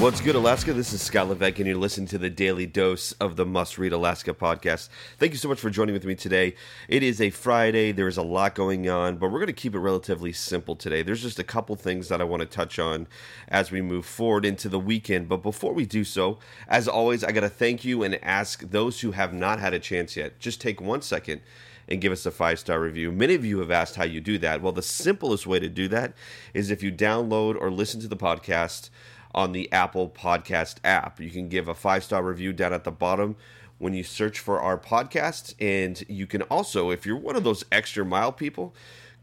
What's good, Alaska? This is Scott Levesque, and you're listening to the daily dose of the Must Read Alaska podcast. Thank you so much for joining with me today. It is a Friday. There is a lot going on, but we're going to keep it relatively simple today. There's just a couple things that I want to touch on as we move forward into the weekend. But before we do so, as always, I got to thank you and ask those who have not had a chance yet, just take one second and give us a five star review. Many of you have asked how you do that. Well, the simplest way to do that is if you download or listen to the podcast on the Apple Podcast app. You can give a five star review down at the bottom when you search for our podcast. And you can also, if you're one of those extra mile people,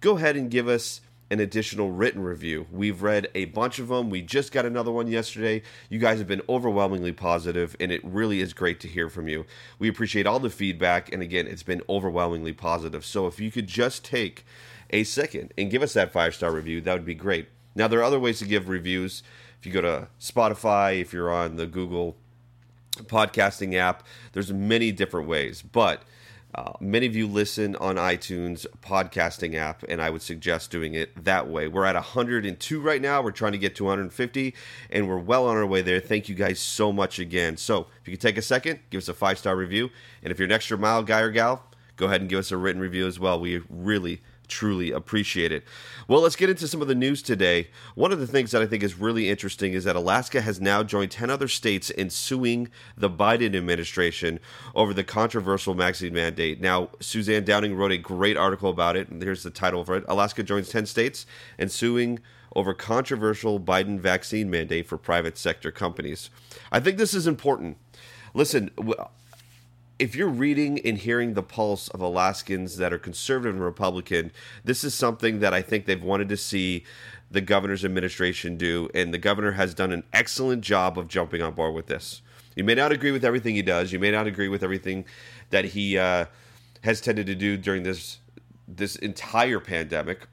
go ahead and give us an additional written review. We've read a bunch of them. We just got another one yesterday. You guys have been overwhelmingly positive, and it really is great to hear from you. We appreciate all the feedback, and again, it's been overwhelmingly positive. So if you could just take a second and give us that five star review, that would be great. Now, there are other ways to give reviews. If you go to Spotify, if you're on the Google podcasting app, there's many different ways. But uh, many of you listen on iTunes podcasting app, and I would suggest doing it that way. We're at 102 right now. We're trying to get to 150, and we're well on our way there. Thank you guys so much again. So, if you could take a second, give us a five star review, and if you're an extra mile guy or gal, go ahead and give us a written review as well. We really truly appreciate it. Well, let's get into some of the news today. One of the things that I think is really interesting is that Alaska has now joined 10 other states in suing the Biden administration over the controversial vaccine mandate. Now, Suzanne Downing wrote a great article about it, and here's the title for it Alaska joins 10 states in suing over controversial Biden vaccine mandate for private sector companies. I think this is important. Listen, if you're reading and hearing the pulse of Alaskans that are conservative and Republican, this is something that I think they've wanted to see the governor's administration do, and the governor has done an excellent job of jumping on board with this. You may not agree with everything he does. You may not agree with everything that he uh, has tended to do during this this entire pandemic.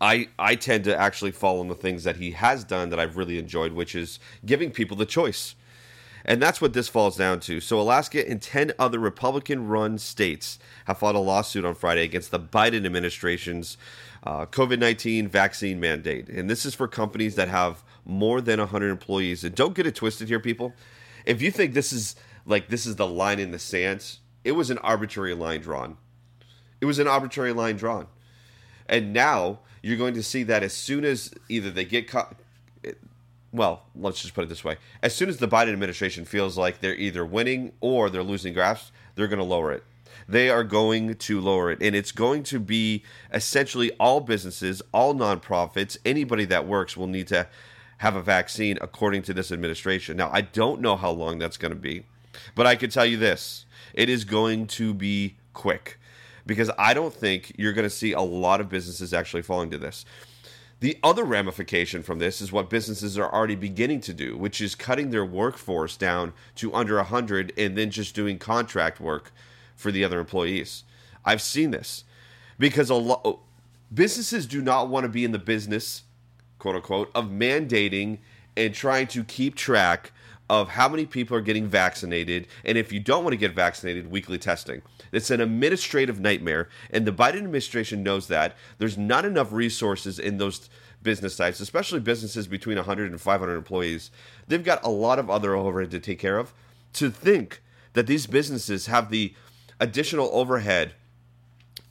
I I tend to actually follow the things that he has done that I've really enjoyed, which is giving people the choice. And that's what this falls down to. So, Alaska and 10 other Republican run states have filed a lawsuit on Friday against the Biden administration's uh, COVID 19 vaccine mandate. And this is for companies that have more than 100 employees. And don't get it twisted here, people. If you think this is like this is the line in the sand, it was an arbitrary line drawn. It was an arbitrary line drawn. And now you're going to see that as soon as either they get caught, well, let's just put it this way: as soon as the Biden administration feels like they're either winning or they're losing grasp, they're going to lower it. They are going to lower it, and it's going to be essentially all businesses, all nonprofits, anybody that works will need to have a vaccine according to this administration. Now, I don't know how long that's going to be, but I can tell you this: it is going to be quick because I don't think you're going to see a lot of businesses actually falling to this. The other ramification from this is what businesses are already beginning to do, which is cutting their workforce down to under 100 and then just doing contract work for the other employees. I've seen this because a lot businesses do not want to be in the business, quote unquote, of mandating and trying to keep track of how many people are getting vaccinated and if you don't want to get vaccinated, weekly testing. It's an administrative nightmare, and the Biden administration knows that. There's not enough resources in those business sites, especially businesses between 100 and 500 employees. They've got a lot of other overhead to take care of. To think that these businesses have the additional overhead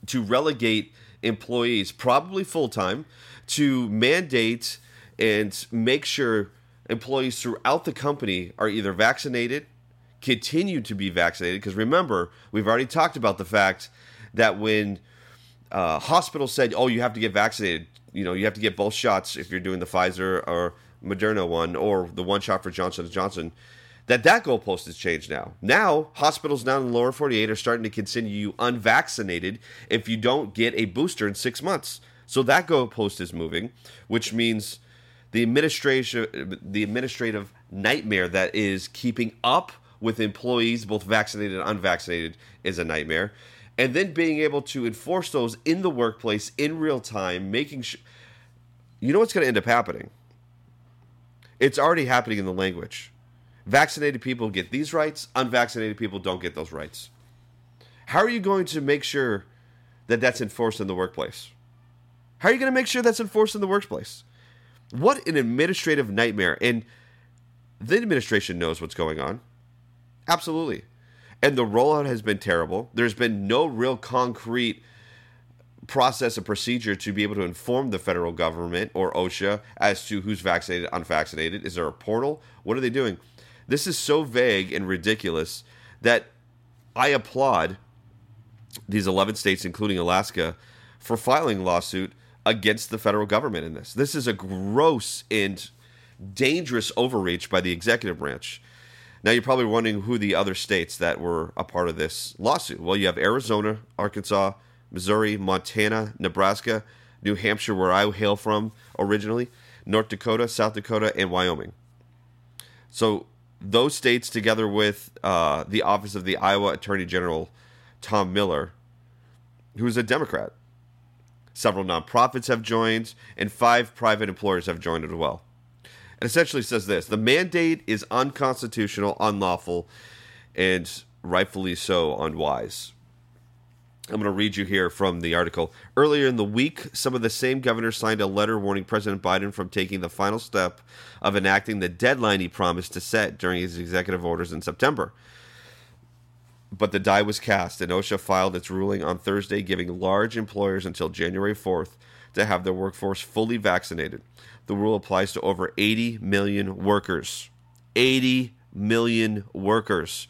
to relegate employees, probably full time, to mandate and make sure employees throughout the company are either vaccinated continue to be vaccinated. Because remember, we've already talked about the fact that when uh, hospitals said, "Oh, you have to get vaccinated," you know, you have to get both shots if you're doing the Pfizer or Moderna one, or the one shot for Johnson Johnson. That that goalpost has changed now. Now hospitals down in the lower 48 are starting to consider you unvaccinated if you don't get a booster in six months. So that goalpost is moving, which means the administration, the administrative nightmare that is keeping up with employees, both vaccinated and unvaccinated, is a nightmare. And then being able to enforce those in the workplace in real time, making sure. You know what's going to end up happening? It's already happening in the language. Vaccinated people get these rights, unvaccinated people don't get those rights. How are you going to make sure that that's enforced in the workplace? How are you going to make sure that's enforced in the workplace? What an administrative nightmare. And the administration knows what's going on. Absolutely. And the rollout has been terrible. There's been no real concrete process and procedure to be able to inform the federal government or OSHA as to who's vaccinated, unvaccinated. Is there a portal? What are they doing? This is so vague and ridiculous that I applaud these 11 states, including Alaska, for filing a lawsuit against the federal government in this. This is a gross and dangerous overreach by the executive branch. Now, you're probably wondering who the other states that were a part of this lawsuit. Well, you have Arizona, Arkansas, Missouri, Montana, Nebraska, New Hampshire, where I hail from originally, North Dakota, South Dakota, and Wyoming. So, those states, together with uh, the office of the Iowa Attorney General, Tom Miller, who is a Democrat, Several nonprofits have joined, and five private employers have joined as well. It essentially says this the mandate is unconstitutional, unlawful, and rightfully so unwise. I'm going to read you here from the article. Earlier in the week, some of the same governors signed a letter warning President Biden from taking the final step of enacting the deadline he promised to set during his executive orders in September but the die was cast, and OSHA filed its ruling on Thursday, giving large employers until January 4th to have their workforce fully vaccinated. The rule applies to over 80 million workers. 80 million workers.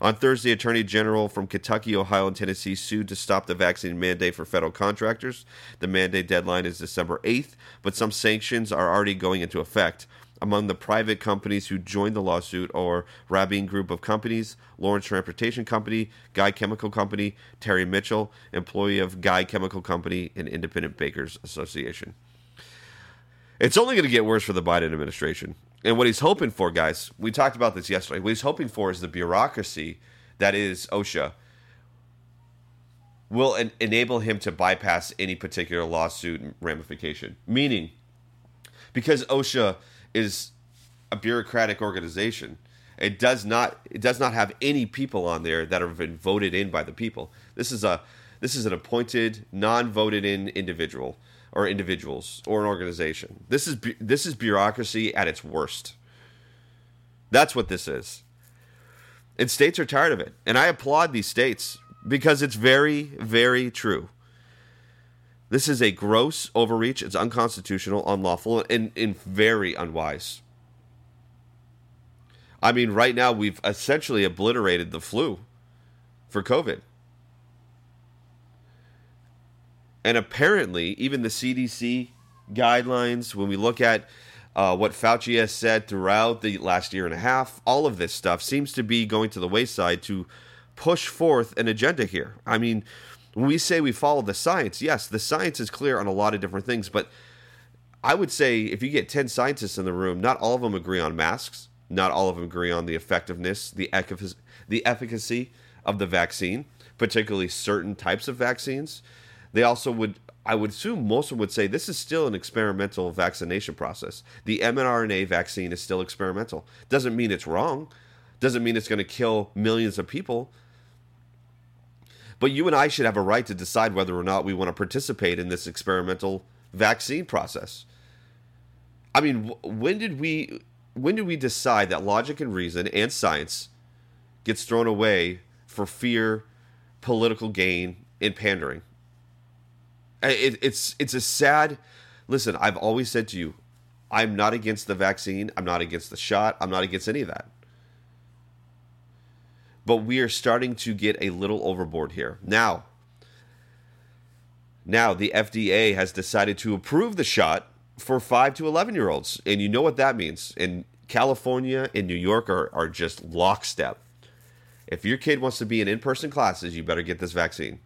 On Thursday, Attorney General from Kentucky, Ohio, and Tennessee sued to stop the vaccine mandate for federal contractors. The mandate deadline is December 8th, but some sanctions are already going into effect. Among the private companies who joined the lawsuit are Rabine Group of Companies, Lawrence Transportation Company, Guy Chemical Company, Terry Mitchell, employee of Guy Chemical Company, and Independent Bakers Association. It's only going to get worse for the Biden administration. And what he's hoping for, guys, we talked about this yesterday. What he's hoping for is the bureaucracy that is OSHA will en- enable him to bypass any particular lawsuit ramification. Meaning, because OSHA is a bureaucratic organization. It does not it does not have any people on there that have been voted in by the people. This is a this is an appointed, non-voted in individual or individuals or an organization. This is this is bureaucracy at its worst. That's what this is. And states are tired of it. And I applaud these states because it's very very true. This is a gross overreach. It's unconstitutional, unlawful, and, and very unwise. I mean, right now we've essentially obliterated the flu for COVID. And apparently, even the CDC guidelines, when we look at uh, what Fauci has said throughout the last year and a half, all of this stuff seems to be going to the wayside to push forth an agenda here. I mean, when we say we follow the science, yes, the science is clear on a lot of different things, but I would say if you get 10 scientists in the room, not all of them agree on masks, not all of them agree on the effectiveness, the efficacy, the efficacy of the vaccine, particularly certain types of vaccines. They also would I would assume most of them would say this is still an experimental vaccination process. The mRNA vaccine is still experimental. Doesn't mean it's wrong. Doesn't mean it's going to kill millions of people. But you and I should have a right to decide whether or not we want to participate in this experimental vaccine process. I mean, when did we when did we decide that logic and reason and science gets thrown away for fear, political gain, and pandering? It, it's it's a sad. Listen, I've always said to you, I'm not against the vaccine. I'm not against the shot. I'm not against any of that but we are starting to get a little overboard here. Now, now the FDA has decided to approve the shot for 5 to 11 year olds. And you know what that means. In California and New York are, are just lockstep. If your kid wants to be in in person classes, you better get this vaccine.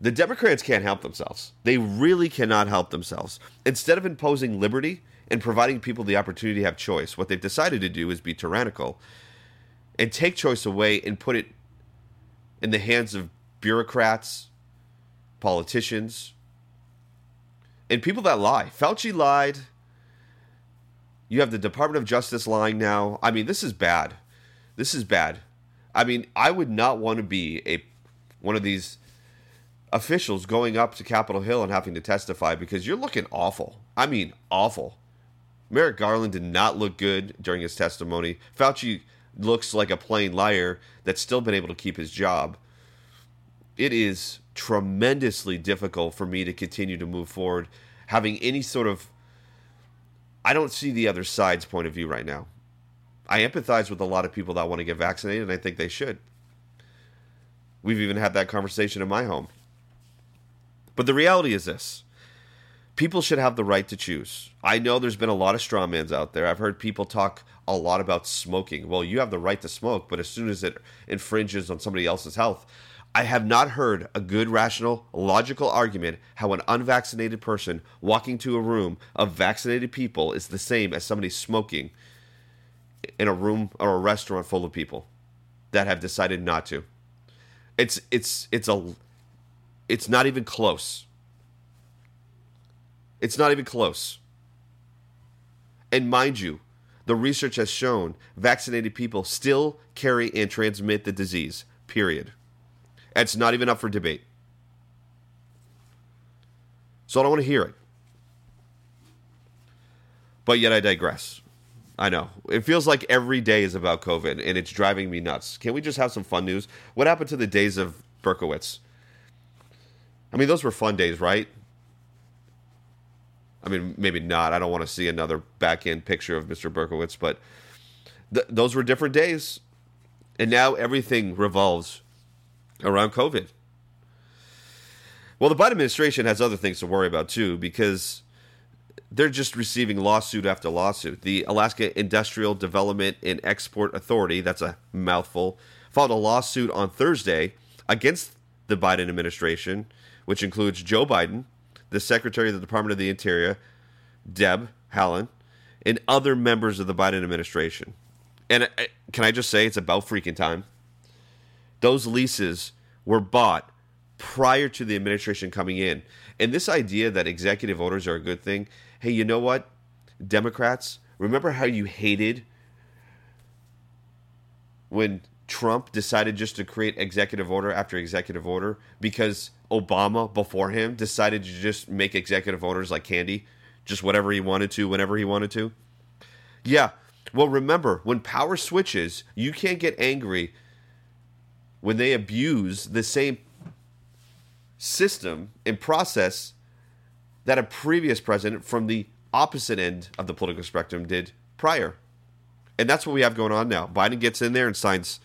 The Democrats can't help themselves. They really cannot help themselves. Instead of imposing liberty and providing people the opportunity to have choice, what they've decided to do is be tyrannical and take choice away and put it in the hands of bureaucrats, politicians, and people that lie. Fauci lied. You have the Department of Justice lying now. I mean, this is bad. This is bad. I mean, I would not want to be a one of these officials going up to Capitol Hill and having to testify because you're looking awful. I mean, awful. Merrick Garland did not look good during his testimony. Fauci looks like a plain liar that's still been able to keep his job. It is tremendously difficult for me to continue to move forward having any sort of I don't see the other side's point of view right now. I empathize with a lot of people that want to get vaccinated and I think they should. We've even had that conversation in my home. But the reality is this people should have the right to choose. I know there's been a lot of strawmans out there. I've heard people talk a lot about smoking. Well, you have the right to smoke, but as soon as it infringes on somebody else's health, I have not heard a good, rational, logical argument how an unvaccinated person walking to a room of vaccinated people is the same as somebody smoking in a room or a restaurant full of people that have decided not to. It's it's it's a it's not even close. It's not even close. And mind you, the research has shown vaccinated people still carry and transmit the disease. Period. It's not even up for debate. So I don't want to hear it. But yet I digress. I know. It feels like every day is about COVID and it's driving me nuts. Can we just have some fun news? What happened to the days of Berkowitz? I mean, those were fun days, right? I mean, maybe not. I don't want to see another back end picture of Mr. Berkowitz, but th- those were different days. And now everything revolves around COVID. Well, the Biden administration has other things to worry about too because they're just receiving lawsuit after lawsuit. The Alaska Industrial Development and Export Authority, that's a mouthful, filed a lawsuit on Thursday against the Biden administration, which includes Joe Biden, the Secretary of the Department of the Interior, Deb Haaland, and other members of the Biden administration. And can I just say it's about freaking time? those leases were bought prior to the administration coming in. And this idea that executive orders are a good thing, hey, you know what? Democrats, remember how you hated when Trump decided just to create executive order after executive order because Obama before him decided to just make executive orders like candy, just whatever he wanted to, whenever he wanted to? Yeah. Well, remember, when power switches, you can't get angry when they abuse the same system and process that a previous president from the opposite end of the political spectrum did prior. And that's what we have going on now. Biden gets in there and signs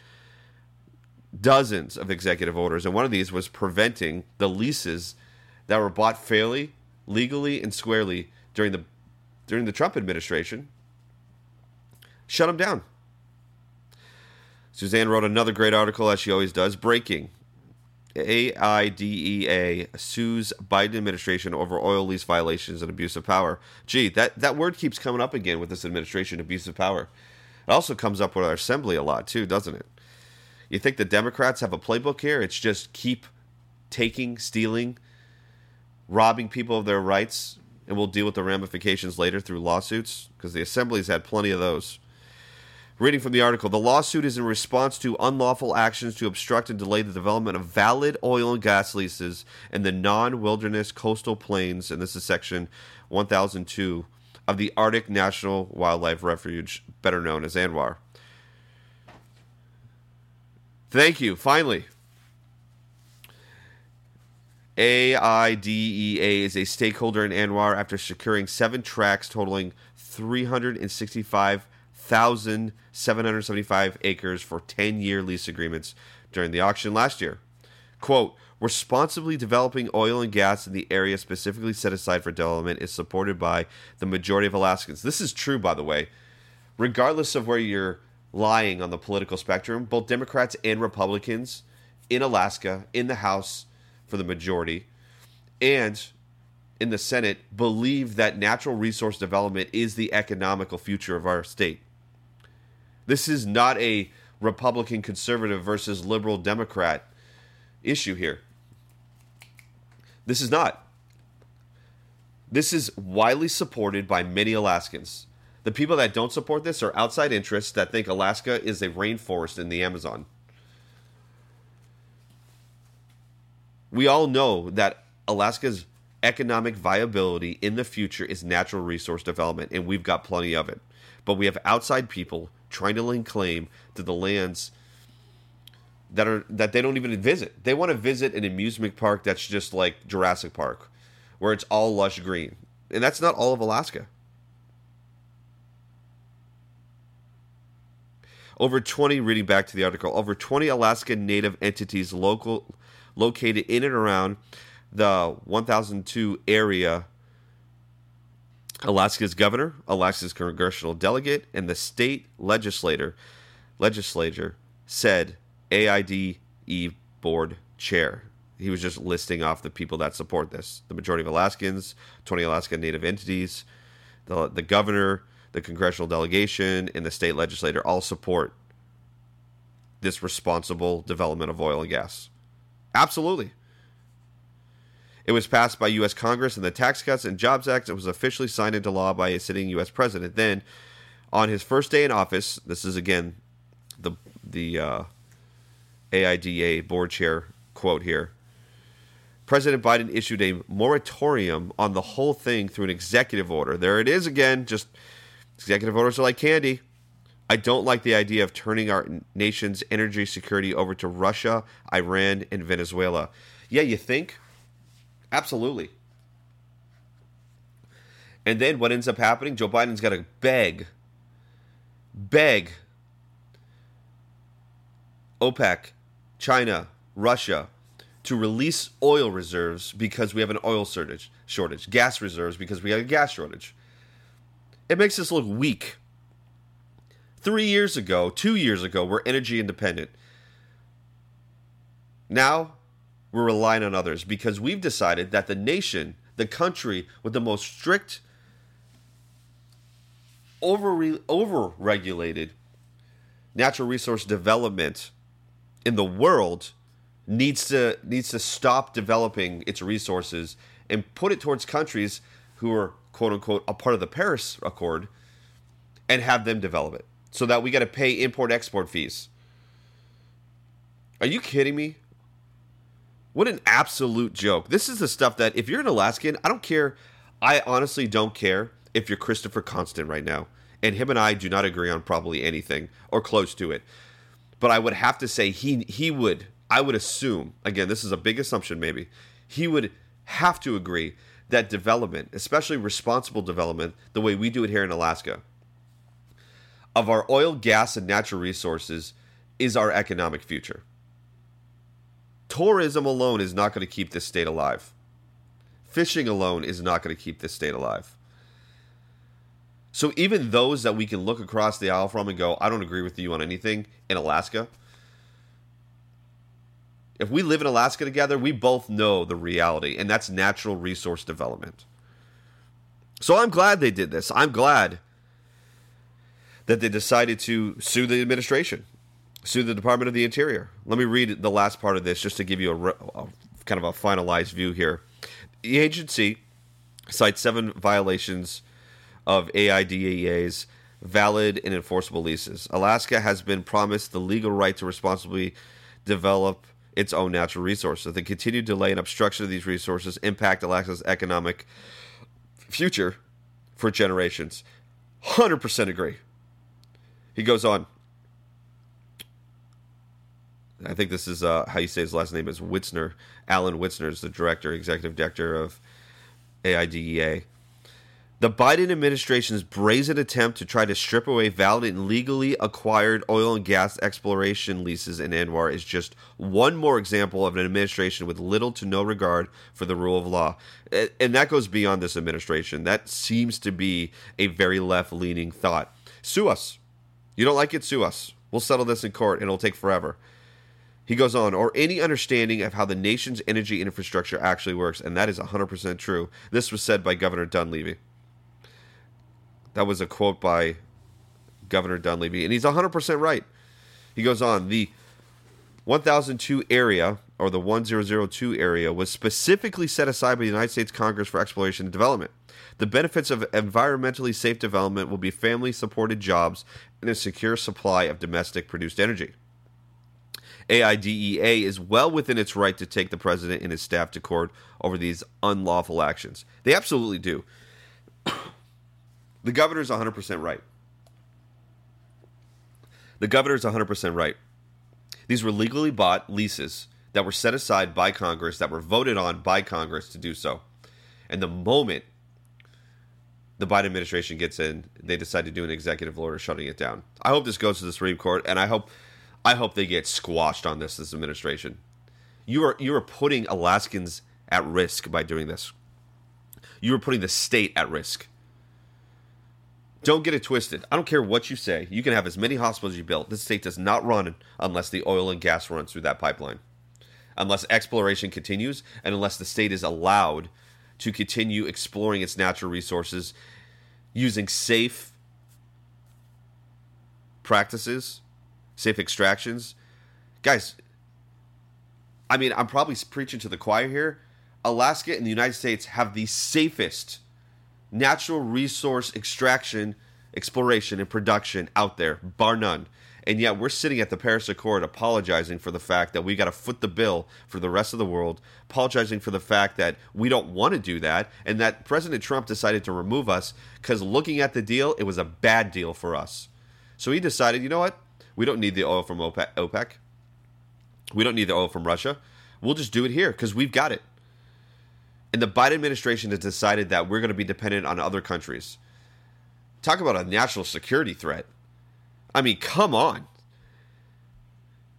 dozens of executive orders, and one of these was preventing the leases that were bought fairly, legally, and squarely during the during the Trump administration. Shut them down. Suzanne wrote another great article, as she always does. Breaking. AIDEA sues Biden administration over oil lease violations and abuse of power. Gee, that, that word keeps coming up again with this administration, abuse of power. It also comes up with our assembly a lot, too, doesn't it? You think the Democrats have a playbook here? It's just keep taking, stealing, robbing people of their rights, and we'll deal with the ramifications later through lawsuits? Because the assembly's had plenty of those. Reading from the article, the lawsuit is in response to unlawful actions to obstruct and delay the development of valid oil and gas leases in the non wilderness coastal plains, and this is section 1002 of the Arctic National Wildlife Refuge, better known as ANWR. Thank you, finally. AIDEA is a stakeholder in ANWR after securing seven tracts totaling 365 1,775 acres for 10 year lease agreements during the auction last year. Quote, responsibly developing oil and gas in the area specifically set aside for development is supported by the majority of Alaskans. This is true, by the way. Regardless of where you're lying on the political spectrum, both Democrats and Republicans in Alaska, in the House, for the majority, and in the Senate believe that natural resource development is the economical future of our state. This is not a Republican conservative versus liberal Democrat issue here. This is not. This is widely supported by many Alaskans. The people that don't support this are outside interests that think Alaska is a rainforest in the Amazon. We all know that Alaska's economic viability in the future is natural resource development, and we've got plenty of it. But we have outside people trying to lay claim to the lands that are that they don't even visit. They want to visit an amusement park that's just like Jurassic Park, where it's all lush green, and that's not all of Alaska. Over 20, reading back to the article, over 20 Alaska Native entities local located in and around the 1002 area Alaska's governor, Alaska's congressional delegate, and the state legislator legislature said AIDEA board chair. He was just listing off the people that support this. The majority of Alaskans, 20 Alaska Native entities, the the governor, the congressional delegation, and the state legislator all support this responsible development of oil and gas. Absolutely. It was passed by U.S. Congress in the Tax Cuts and Jobs Act. It was officially signed into law by a sitting U.S. president. Then, on his first day in office, this is again the the uh, AIDEA board chair quote here. President Biden issued a moratorium on the whole thing through an executive order. There it is again. Just executive orders are like candy. I don't like the idea of turning our nation's energy security over to Russia, Iran, and Venezuela. Yeah, you think? Absolutely. And then what ends up happening? Joe Biden's got to beg, beg OPEC, China, Russia to release oil reserves because we have an oil shortage, shortage, gas reserves because we have a gas shortage. It makes us look weak. Three years ago, two years ago, we're energy independent. Now we're relying on others because we've decided that the nation, the country with the most strict, over regulated natural resource development in the world needs to needs to stop developing its resources and put it towards countries who are quote unquote a part of the Paris Accord and have them develop it so that we got to pay import export fees. Are you kidding me? What an absolute joke. This is the stuff that if you're an Alaskan, I don't care. I honestly don't care if you're Christopher Constant right now. And him and I do not agree on probably anything or close to it. But I would have to say he he would I would assume, again, this is a big assumption maybe, he would have to agree that development, especially responsible development, the way we do it here in Alaska, of our oil, gas, and natural resources is our economic future. Tourism alone is not going to keep this state alive. Fishing alone is not going to keep this state alive. So even those that we can look across the aisle from and go, I don't agree with you on anything in Alaska. If we live in Alaska together, we both know the reality, and that's natural resource development. So I'm glad they did this. I'm glad that they decided to sue the administration, sue the Department of the Interior. Let me read the last part of this just to give you a, a kind of a finalized view here. The agency cites seven violations of AIDEA's valid and enforceable leases. Alaska has been promised the legal right to responsibly develop its own natural resources. The continued delay and obstruction of these resources impact Alaska's economic future for generations. 100% agree. He goes on. I think this is uh, how you say his last name is Weitzner. Alan Weitzner is the director, executive director of AIDEA. The Biden administration's brazen attempt to try to strip away valid and legally acquired oil and gas exploration leases in ANWR is just one more example of an administration with little to no regard for the rule of law. And that goes beyond this administration. That seems to be a very left leaning thought. Sue us. You don't like it? Sue us. We'll settle this in court and it'll take forever. He goes on, or any understanding of how the nation's energy infrastructure actually works, and that is 100% true. This was said by Governor Dunleavy. That was a quote by Governor Dunleavy, and he's 100% right. He goes on, the 1002 area, or the 1002 area, was specifically set aside by the United States Congress for exploration and development. The benefits of environmentally safe development will be family supported jobs and a secure supply of domestic produced energy. AIDEA is well within its right to take the president and his staff to court over these unlawful actions. They absolutely do. The governor is 100% right. The governor is 100% right. These were legally bought leases that were set aside by Congress, that were voted on by Congress to do so. And the moment the Biden administration gets in, they decide to do an executive order shutting it down. I hope this goes to the Supreme Court, and I hope I hope they get squashed on this this administration. You are you are putting Alaskans at risk by doing this. You are putting the state at risk. Don't get it twisted. I don't care what you say. You can have as many hospitals you build. This state does not run unless the oil and gas runs through that pipeline. Unless exploration continues and unless the state is allowed to continue exploring its natural resources using safe practices safe extractions. Guys, I mean, I'm probably preaching to the choir here. Alaska and the United States have the safest natural resource extraction, exploration, and production out there, bar none. And yet we're sitting at the Paris Accord apologizing for the fact that we got to foot the bill for the rest of the world, apologizing for the fact that we don't want to do that, and that President Trump decided to remove us because looking at the deal, it was a bad deal for us. So he decided, you know what? We don't need the oil from OPEC. We don't need the oil from Russia. We'll just do it here because we've got it. And the Biden administration has decided that we're going to be dependent on other countries. Talk about a national security threat. I mean, come on.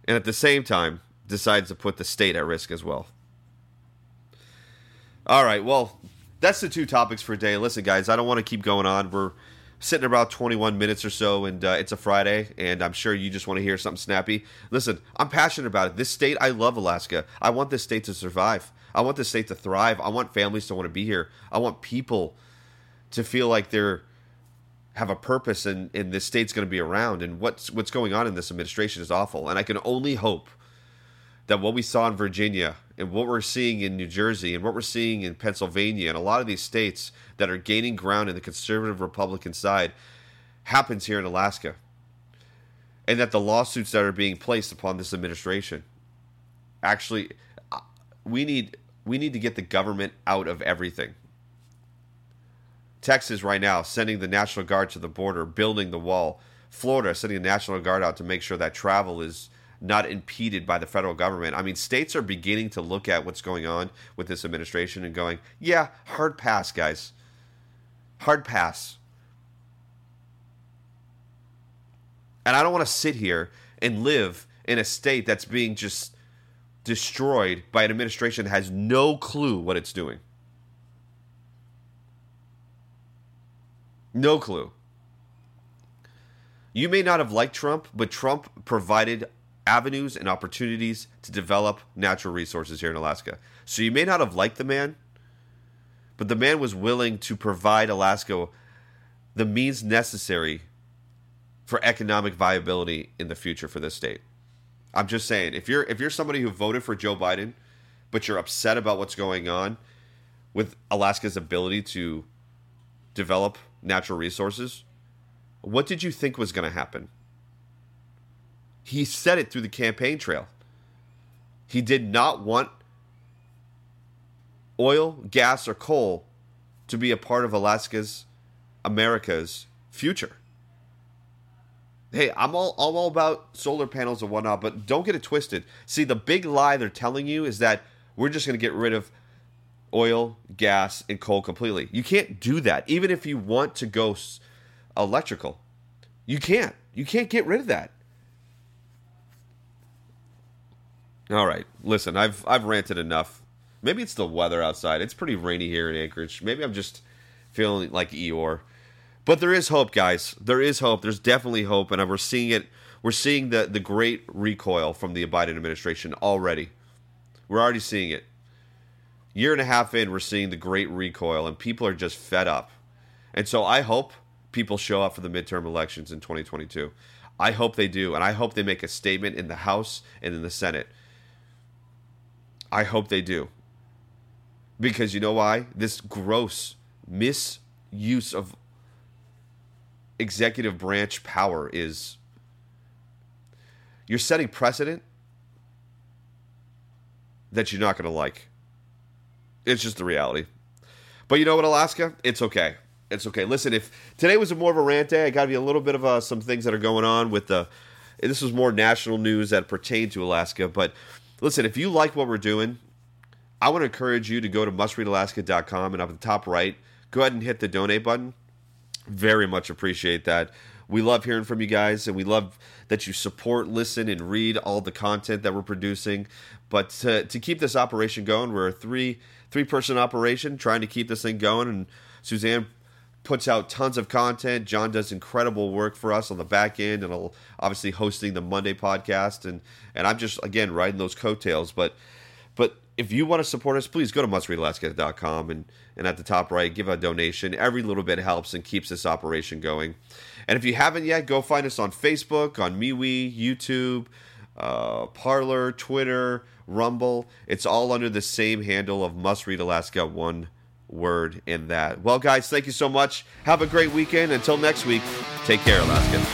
And at the same time, decides to put the state at risk as well. All right, well, that's the two topics for today. Listen, guys, I don't want to keep going on. We're sitting about 21 minutes or so, and uh, it's a Friday, and I'm sure you just want to hear something snappy. Listen, I'm passionate about it. This state, I love Alaska. I want this state to survive. I want the state to thrive. I want families to want to be here. I want people to feel like they're have a purpose and, and this state's going to be around. And what's what's going on in this administration is awful. And I can only hope that what we saw in Virginia and what we're seeing in New Jersey and what we're seeing in Pennsylvania and a lot of these states that are gaining ground in the conservative Republican side happens here in Alaska. And that the lawsuits that are being placed upon this administration actually uh, we need we need to get the government out of everything. Texas right now sending the National Guard to the border, building the wall. Florida sending the National Guard out to make sure that travel is not impeded by the federal government. I mean, states are beginning to look at what's going on with this administration and going, yeah, hard pass, guys. Hard pass. And I don't want to sit here and live in a state that's being just destroyed by an administration that has no clue what it's doing. No clue. You may not have liked Trump, but Trump provided avenues and opportunities to develop natural resources here in Alaska. So you may not have liked the man, but the man was willing to provide Alaska the means necessary for economic viability in the future for this state. I'm just saying, if you're if you're somebody who voted for Joe Biden, but you're upset about what's going on with Alaska's ability to develop natural resources, what did you think was going to happen? He said it through the campaign trail. He did not want oil, gas, or coal to be a part of Alaska's, America's future. Hey, I'm all I'm all about solar panels and whatnot, but don't get it twisted. See, the big lie they're telling you is that we're just going to get rid of oil, gas, and coal completely. You can't do that, even if you want to go electrical. You can't. You can't get rid of that. All right, listen, I've I've ranted enough. Maybe it's the weather outside. It's pretty rainy here in Anchorage. Maybe I'm just feeling like Eeyore. But there is hope, guys. There is hope. There's definitely hope, and we're seeing it. We're seeing the the great recoil from the Biden administration already. We're already seeing it. Year and a half in, we're seeing the great recoil, and people are just fed up. And so I hope people show up for the midterm elections in 2022. I hope they do, and I hope they make a statement in the House and in the Senate. I hope they do. Because you know why? This gross misuse of executive branch power is you're setting precedent that you're not going to like. It's just the reality. But you know what, Alaska? It's okay. It's okay. Listen, if today was more of a rant day, I got to be a little bit of uh, some things that are going on with the. This was more national news that pertain to Alaska. But listen, if you like what we're doing, I want to encourage you to go to mustreadalaska.com and up at the top right, go ahead and hit the donate button. Very much appreciate that. We love hearing from you guys, and we love that you support, listen, and read all the content that we're producing. But to, to keep this operation going, we're a three three person operation trying to keep this thing going. And Suzanne puts out tons of content. John does incredible work for us on the back end, and obviously hosting the Monday podcast. And and I'm just again riding those coattails. But but if you want to support us, please go to mustreadalaska.com and, and at the top right, give a donation. Every little bit helps and keeps this operation going. And if you haven't yet, go find us on Facebook, on MeWe, YouTube, uh, Parler, Twitter, Rumble. It's all under the same handle of Must Read Alaska, one word in that. Well, guys, thank you so much. Have a great weekend. Until next week, take care, Alaska.